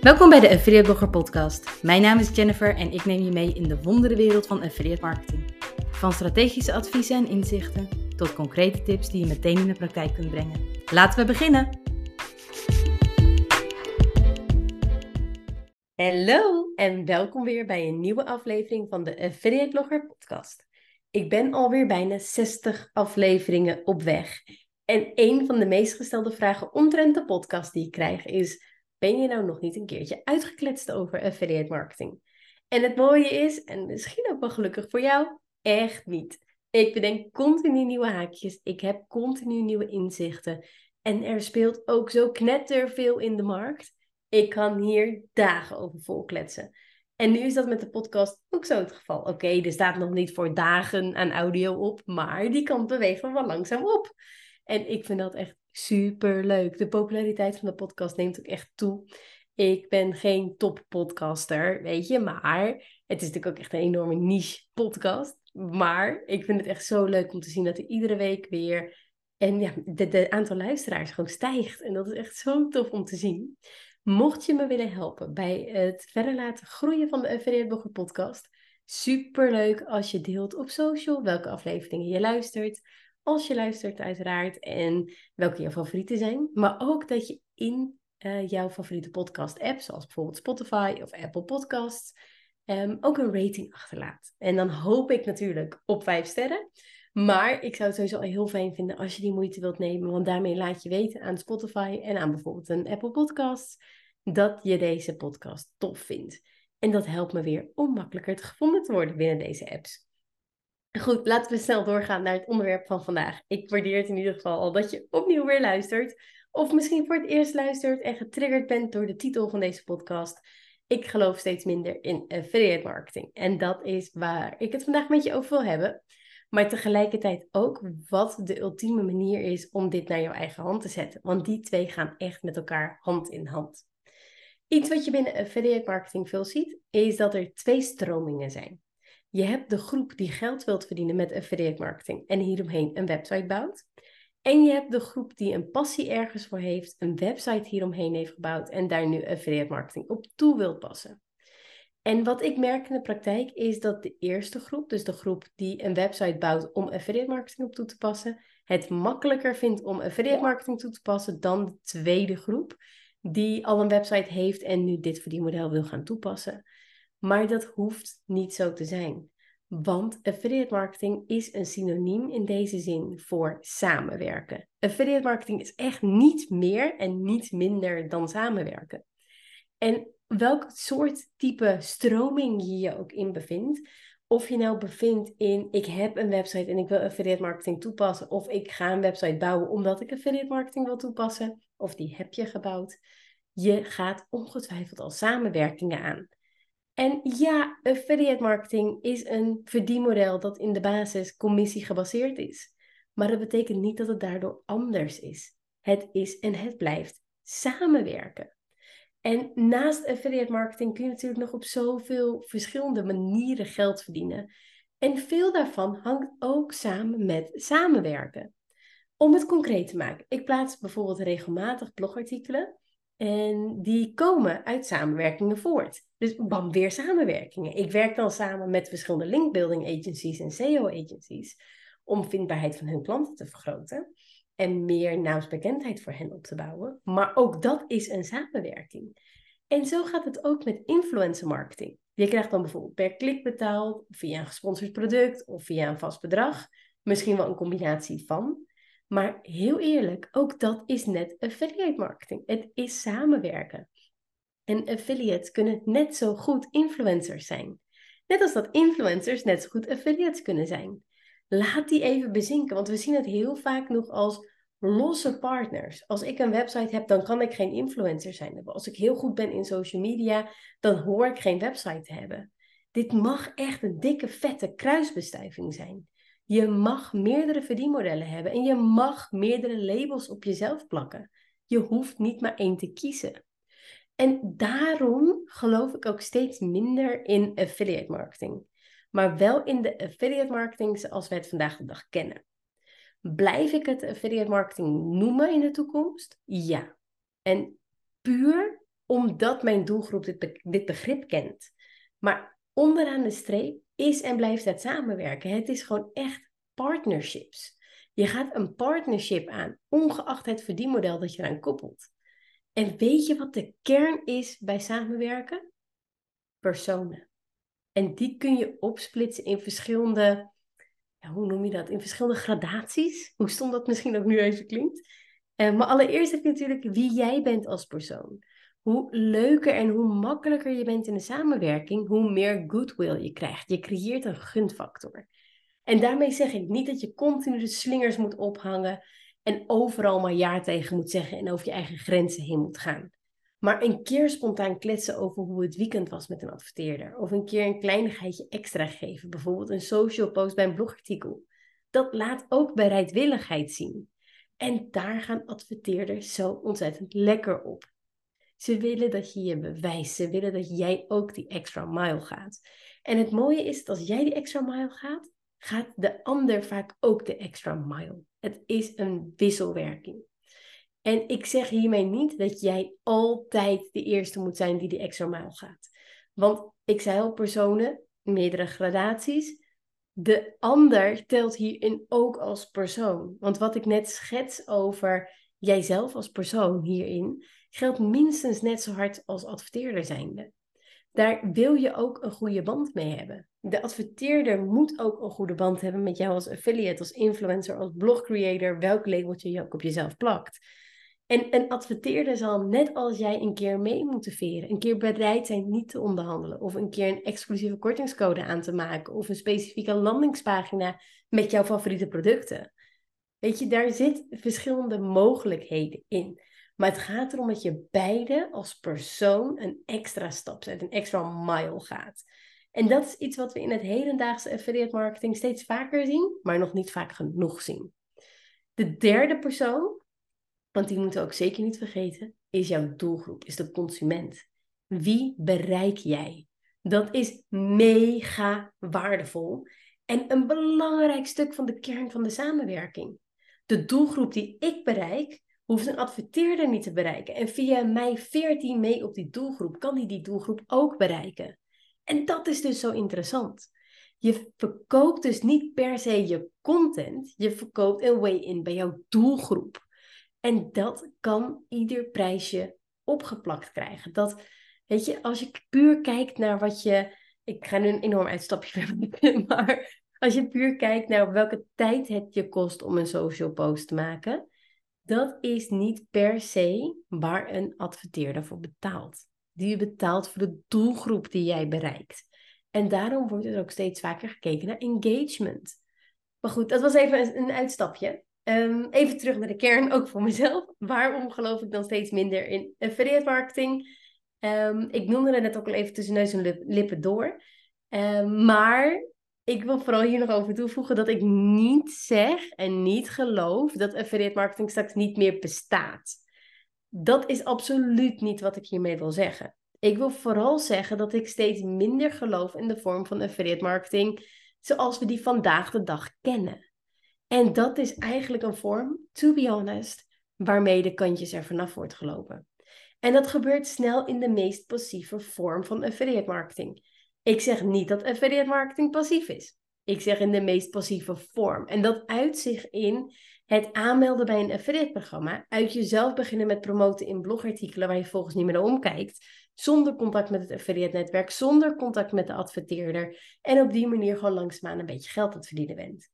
Welkom bij de Affiliate Blogger Podcast. Mijn naam is Jennifer en ik neem je mee in de wonderenwereld van affiliate marketing. Van strategische adviezen en inzichten tot concrete tips die je meteen in de praktijk kunt brengen. Laten we beginnen! Hallo en welkom weer bij een nieuwe aflevering van de Affiliate Blogger Podcast. Ik ben alweer bijna 60 afleveringen op weg. En een van de meest gestelde vragen omtrent de podcast die ik krijg is ben je nou nog niet een keertje uitgekletst over affiliate marketing? En het mooie is, en misschien ook wel gelukkig voor jou, echt niet. Ik bedenk continu nieuwe haakjes, ik heb continu nieuwe inzichten. En er speelt ook zo knetterveel in de markt. Ik kan hier dagen over volkletsen. En nu is dat met de podcast ook zo het geval. Oké, er staat nog niet voor dagen aan audio op, maar die kan bewegen wel langzaam op. En ik vind dat echt super leuk. De populariteit van de podcast neemt ook echt toe. Ik ben geen top podcaster, weet je, maar het is natuurlijk ook echt een enorme niche podcast. Maar ik vind het echt zo leuk om te zien dat er iedere week weer en ja, de, aantal luisteraars gewoon stijgt. En dat is echt zo tof om te zien. Mocht je me willen helpen bij het verder laten groeien van de Affiliate Blogger podcast, super leuk als je deelt op social welke afleveringen je luistert als je luistert uiteraard en welke jouw favorieten zijn. Maar ook dat je in uh, jouw favoriete podcast app, zoals bijvoorbeeld Spotify of Apple Podcasts, um, ook een rating achterlaat. En dan hoop ik natuurlijk op vijf sterren. Maar ik zou het sowieso heel fijn vinden als je die moeite wilt nemen. Want daarmee laat je weten aan Spotify en aan bijvoorbeeld een Apple Podcast dat je deze podcast tof vindt. En dat helpt me weer om makkelijker te gevonden te worden binnen deze apps. Goed, laten we snel doorgaan naar het onderwerp van vandaag. Ik waardeer het in ieder geval al dat je opnieuw weer luistert. Of misschien voor het eerst luistert en getriggerd bent door de titel van deze podcast. Ik geloof steeds minder in affiliate marketing. En dat is waar ik het vandaag met je over wil hebben. Maar tegelijkertijd ook wat de ultieme manier is om dit naar jouw eigen hand te zetten. Want die twee gaan echt met elkaar hand in hand. Iets wat je binnen affiliate marketing veel ziet, is dat er twee stromingen zijn. Je hebt de groep die geld wilt verdienen met affiliate marketing en hieromheen een website bouwt. En je hebt de groep die een passie ergens voor heeft, een website hieromheen heeft gebouwd en daar nu affiliate marketing op toe wil passen. En wat ik merk in de praktijk is dat de eerste groep, dus de groep die een website bouwt om affiliate marketing op toe te passen, het makkelijker vindt om affiliate marketing toe te passen dan de tweede groep, die al een website heeft en nu dit verdienmodel wil gaan toepassen. Maar dat hoeft niet zo te zijn. Want affiliate marketing is een synoniem in deze zin voor samenwerken. Affiliate marketing is echt niet meer en niet minder dan samenwerken. En welk soort type stroming je je ook in bevindt, of je nou bevindt in ik heb een website en ik wil affiliate marketing toepassen, of ik ga een website bouwen omdat ik affiliate marketing wil toepassen, of die heb je gebouwd, je gaat ongetwijfeld al samenwerkingen aan. En ja, affiliate marketing is een verdienmodel dat in de basis commissie gebaseerd is. Maar dat betekent niet dat het daardoor anders is. Het is en het blijft samenwerken. En naast affiliate marketing kun je natuurlijk nog op zoveel verschillende manieren geld verdienen. En veel daarvan hangt ook samen met samenwerken. Om het concreet te maken, ik plaats bijvoorbeeld regelmatig blogartikelen en die komen uit samenwerkingen voort. Dus bam, weer samenwerkingen. Ik werk dan samen met verschillende linkbuilding agencies en SEO agencies om vindbaarheid van hun klanten te vergroten en meer naamsbekendheid voor hen op te bouwen. Maar ook dat is een samenwerking. En zo gaat het ook met influencer marketing. Je krijgt dan bijvoorbeeld per klik betaald, via een gesponsord product of via een vast bedrag. Misschien wel een combinatie van. Maar heel eerlijk, ook dat is net affiliate marketing. Het is samenwerken. En affiliates kunnen net zo goed influencers zijn. Net als dat influencers net zo goed affiliates kunnen zijn. Laat die even bezinken, want we zien het heel vaak nog als losse partners. Als ik een website heb, dan kan ik geen influencer zijn. Als ik heel goed ben in social media, dan hoor ik geen website te hebben. Dit mag echt een dikke, vette kruisbestuiving zijn. Je mag meerdere verdienmodellen hebben en je mag meerdere labels op jezelf plakken. Je hoeft niet maar één te kiezen. En daarom geloof ik ook steeds minder in affiliate marketing. Maar wel in de affiliate marketing zoals wij het vandaag de dag kennen. Blijf ik het affiliate marketing noemen in de toekomst? Ja. En puur omdat mijn doelgroep dit, dit begrip kent. Maar onderaan de streep is en blijft het samenwerken. Het is gewoon echt partnerships. Je gaat een partnership aan, ongeacht het verdienmodel dat je eraan koppelt. En weet je wat de kern is bij samenwerken? Personen. En die kun je opsplitsen in verschillende, ja, hoe noem je dat? In verschillende gradaties. Hoe stond dat misschien ook nu even klinkt. Uh, maar allereerst heb je natuurlijk wie jij bent als persoon. Hoe leuker en hoe makkelijker je bent in de samenwerking, hoe meer goodwill je krijgt. Je creëert een gunfactor. En daarmee zeg ik niet dat je continu de slingers moet ophangen en overal maar ja tegen moet zeggen en over je eigen grenzen heen moet gaan. Maar een keer spontaan kletsen over hoe het weekend was met een adverteerder. Of een keer een kleinigheidje extra geven. Bijvoorbeeld een social post bij een blogartikel. Dat laat ook bereidwilligheid zien. En daar gaan adverteerders zo ontzettend lekker op. Ze willen dat je je bewijst. Ze willen dat jij ook die extra mile gaat. En het mooie is dat als jij die extra mile gaat, gaat de ander vaak ook de extra mile. Het is een wisselwerking. En ik zeg hiermee niet dat jij altijd de eerste moet zijn die de extra mile gaat. Want ik zei al, personen, meerdere gradaties. De ander telt hierin ook als persoon. Want wat ik net schets over jijzelf als persoon hierin, geldt minstens net zo hard als adverteerder zijnde. Daar wil je ook een goede band mee hebben. De adverteerder moet ook een goede band hebben met jou als affiliate, als influencer, als blogcreator, welk labeltje je ook op jezelf plakt. En een adverteerder zal net als jij een keer mee moeten veren, een keer bereid zijn niet te onderhandelen, of een keer een exclusieve kortingscode aan te maken, of een specifieke landingspagina met jouw favoriete producten. Weet je, daar zit verschillende mogelijkheden in. Maar het gaat erom dat je beide als persoon een extra stap zet, een extra mile gaat. En dat is iets wat we in het hedendaagse affiliate marketing steeds vaker zien, maar nog niet vaak genoeg zien. De derde persoon, want die moeten we ook zeker niet vergeten, is jouw doelgroep, is de consument. Wie bereik jij? Dat is mega waardevol en een belangrijk stuk van de kern van de samenwerking. De doelgroep die ik bereik, hoeft een adverteerder niet te bereiken. En via mij 14 mee op die doelgroep kan hij die doelgroep ook bereiken. En dat is dus zo interessant. Je verkoopt dus niet per se je content, je verkoopt een way-in bij jouw doelgroep. En dat kan ieder prijsje opgeplakt krijgen. Dat, weet je, als je puur kijkt naar wat je. Ik ga nu een enorm uitstapje verder, maar als je puur kijkt naar welke tijd het je kost om een social post te maken, dat is niet per se waar een adverteerder voor betaalt. Die betaalt voor de doelgroep die jij bereikt. En daarom wordt er ook steeds vaker gekeken naar engagement. Maar goed, dat was even een uitstapje. Ehm, even terug naar de kern, ook voor mezelf. Waarom geloof ik dan steeds minder in affiliate marketing? Um, ik noemde het net ook al even tussen neus en lippen door. Um, maar ik wil vooral hier nog over toevoegen dat ik niet zeg en niet geloof dat affiliate marketing straks niet meer bestaat. Dat is absoluut niet wat ik hiermee wil zeggen. Ik wil vooral zeggen dat ik steeds minder geloof in de vorm van affiliate marketing zoals we die vandaag de dag kennen. En dat is eigenlijk een vorm, to be honest, waarmee de kantjes er vanaf wordt gelopen. En dat gebeurt snel in de meest passieve vorm van affiliate marketing. Ik zeg niet dat affiliate marketing passief is. Ik zeg in de meest passieve vorm. En dat uit zich in het aanmelden bij een affiliate programma, uit jezelf beginnen met promoten in blogartikelen waar je volgens niet meer naar omkijkt, zonder contact met het affiliate netwerk, zonder contact met de adverteerder en op die manier gewoon langzaamaan een beetje geld aan verdienen bent.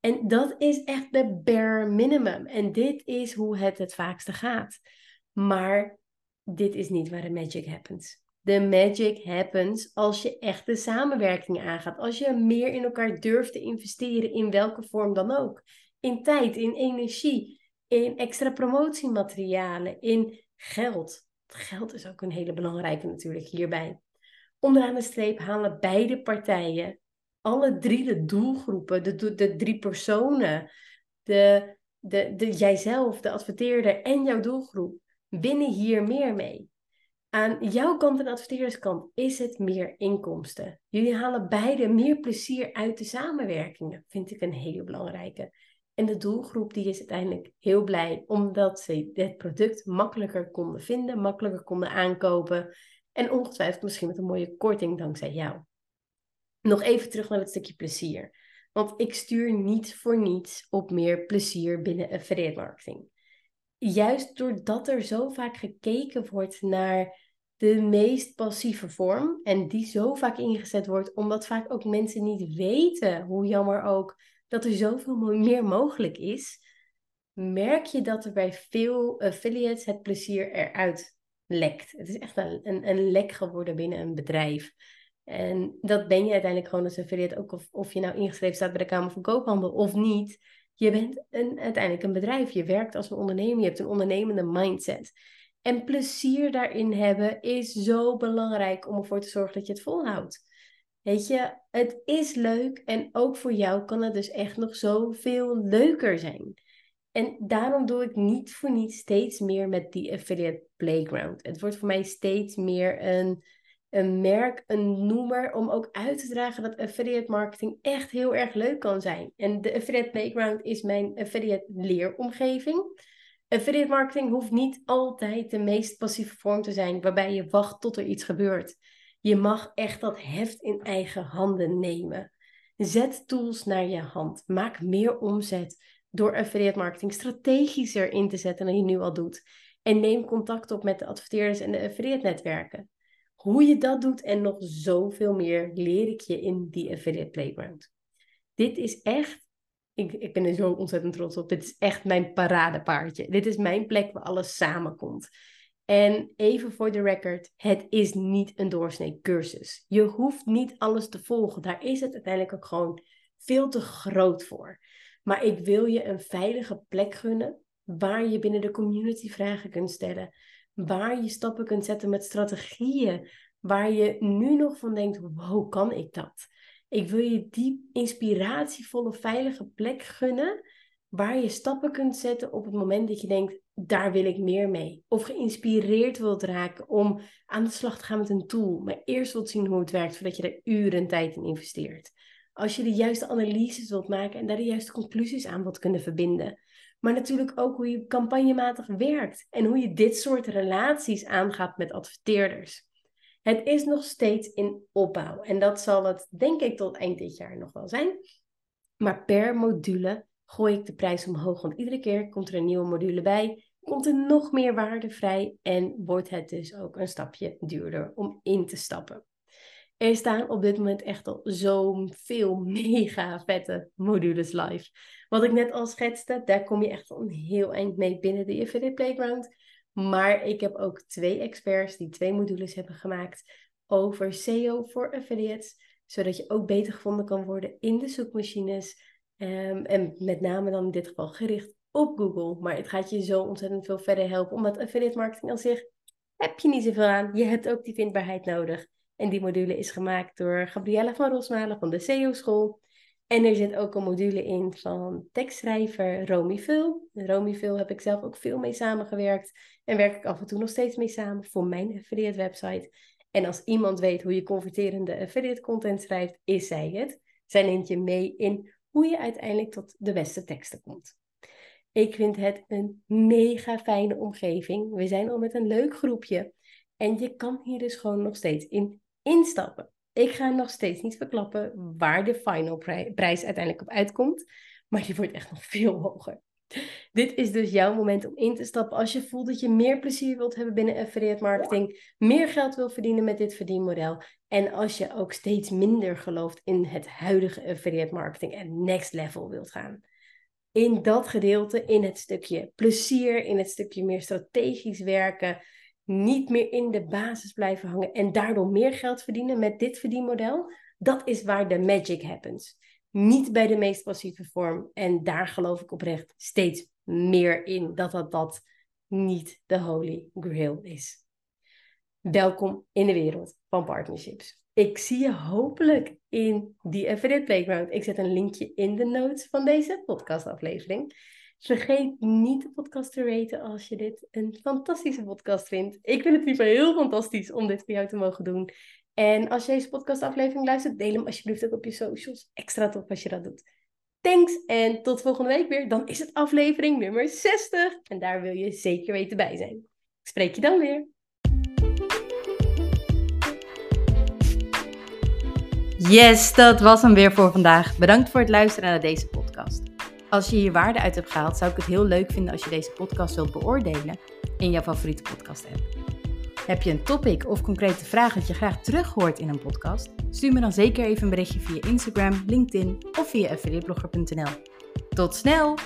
En dat is echt de bare minimum. En dit is hoe het het vaakste gaat. Maar dit is niet waar de magic happens. De magic happens als je echt de samenwerking aangaat. Als je meer in elkaar durft te investeren, in welke vorm dan ook. In tijd, in energie, in extra promotiematerialen, in geld. Geld is ook een hele belangrijke natuurlijk hierbij. Onderaan de streep halen beide partijen, alle drie de doelgroepen, de, de, drie personen, de, de, de, jijzelf, de adverteerder en jouw doelgroep, winnen hier meer mee. Aan jouw kant en adverteerderskant is het meer inkomsten. Jullie halen beide meer plezier uit de samenwerkingen, vind ik een hele belangrijke. En de doelgroep die is uiteindelijk heel blij omdat ze het product makkelijker konden vinden, makkelijker konden aankopen. En ongetwijfeld misschien met een mooie korting dankzij jou. Nog even terug naar het stukje plezier. Want ik stuur niet voor niets op meer plezier binnen affiliate marketing. Juist doordat er zo vaak gekeken wordt naar de meest passieve vorm en die zo vaak ingezet wordt, omdat vaak ook mensen niet weten, hoe jammer ook, dat er zoveel meer mogelijk is, merk je dat er bij veel affiliates het plezier eruit lekt. Het is echt een, een, een lek geworden binnen een bedrijf. En dat ben je uiteindelijk gewoon als affiliate, ook of, of je nou ingeschreven staat bij de Kamer van Koophandel of niet. Je bent een, uiteindelijk een bedrijf, je werkt als een ondernemer, je hebt een ondernemende mindset. En plezier daarin hebben is zo belangrijk om ervoor te zorgen dat je het volhoudt. Weet je, het is leuk en ook voor jou kan het dus echt nog zoveel leuker zijn. En daarom doe ik niet voor niets steeds meer met die affiliate playground. Het wordt voor mij steeds meer een, een merk, een noemer om ook uit te dragen dat affiliate marketing echt heel erg leuk kan zijn. En de affiliate playground is mijn affiliate leeromgeving. Affiliate marketing hoeft niet altijd de meest passieve vorm te zijn, waarbij je wacht tot er iets gebeurt. Je mag echt dat heft in eigen handen nemen. Zet tools naar je hand. Maak meer omzet door affiliate marketing strategischer in te zetten dan je nu al doet. En neem contact op met de adverteerders en de affiliate netwerken. Hoe je dat doet en nog zoveel meer leer ik je in die affiliate playground. Dit is echt, ik, ik ben er zo ontzettend trots op. Dit is echt mijn paradepaardje. Dit is mijn plek waar alles samenkomt. En even voor de record, het is niet een doorsnee cursus. Je hoeft niet alles te volgen. Daar is het uiteindelijk ook gewoon veel te groot voor. Maar ik wil je een veilige plek gunnen waar je binnen de community vragen kunt stellen. Waar je stappen kunt zetten met strategieën. Waar je nu nog van denkt, wow, kan ik dat? Ik wil je die inspiratievolle, veilige plek gunnen waar je stappen kunt zetten op het moment dat je denkt, daar wil ik meer mee. Of geïnspireerd wilt raken om aan de slag te gaan met een tool, maar eerst wilt zien hoe het werkt voordat je er uren tijd in investeert. Als je de juiste analyses wilt maken en daar de juiste conclusies aan wilt kunnen verbinden. Maar natuurlijk ook hoe je campagnematig werkt en hoe je dit soort relaties aangaat met adverteerders. Het is nog steeds in opbouw en dat zal het denk ik tot eind dit jaar nog wel zijn. Maar per module gooi ik de prijs omhoog. Want iedere keer komt er een nieuwe module bij, komt er nog meer waarde vrij en wordt het dus ook een stapje duurder om in te stappen. Er staan op dit moment echt al zoveel mega vette modules live. Wat ik net al schetste, daar kom je echt al een heel eind mee binnen de Affiliate Playground. Maar ik heb ook twee experts die twee modules hebben gemaakt over SEO voor affiliates. Zodat je ook beter gevonden kan worden in de zoekmachines Ehm, en met name dan in dit geval gericht op Google. Maar het gaat je zo ontzettend veel verder helpen. Omdat affiliate marketing aan zich heb je niet zoveel aan. Je hebt ook die vindbaarheid nodig. En die module is gemaakt door Gabriella van Rosmalen van de SEO School. En er zit ook een module in van tekstschrijver Romy Vul. Romy Vul heb ik zelf ook veel mee samengewerkt. En werk ik af en toe nog steeds mee samen voor mijn affiliate website. En als iemand weet hoe je converterende affiliate content schrijft, is zij het. Zij neemt je mee in hoe je uiteindelijk tot de beste teksten komt. Ik vind het een mega fijne omgeving. We zijn al met een leuk groepje. En je kan hier dus gewoon nog steeds in instappen. Ik ga nog steeds niet verklappen waar de final prijs uiteindelijk op uitkomt. Maar die wordt echt nog veel hoger. Dit is dus jouw moment om in te stappen als je voelt dat je meer plezier wilt hebben binnen affiliate marketing, meer geld wil verdienen met dit verdienmodel en als je ook steeds minder gelooft in het huidige affiliate marketing en next level wilt gaan. In dat gedeelte, in het stukje plezier, in het stukje meer strategisch werken, niet meer in de basis blijven hangen en daardoor meer geld verdienen met dit verdienmodel, dat is waar de magic happens niet bij de meest passieve vorm. En daar geloof ik oprecht steeds meer in dat dat, dat niet de holy grail is. Welkom in de wereld van partnerships. Ik zie je hopelijk in die Affiliate Playground. Ik zet een linkje in de notes van deze podcastaflevering. Vergeet niet de podcast te raten als je dit een fantastische podcast vindt. Ik vind het liever heel fantastisch om dit voor jou te mogen doen. En als je deze podcastaflevering luistert, deel hem alsjeblieft ook op je socials. Extra tof als je dat doet. Thanks en tot volgende week weer. Dan is het aflevering nummer 60. En daar wil je zeker weten bij zijn. Ik spreek je dan weer. Yes, dat was hem weer voor vandaag. Bedankt voor het luisteren naar deze podcast. Als je hier waarde uit hebt gehaald, zou ik het heel leuk vinden als je deze podcast wilt beoordelen in jouw favoriete podcast app. Heb je een topic of concrete vraag dat je graag terug hoort in een podcast? Stuur me dan zeker even een berichtje via Instagram, LinkedIn of via affiliateblogger.nl. Tot snel!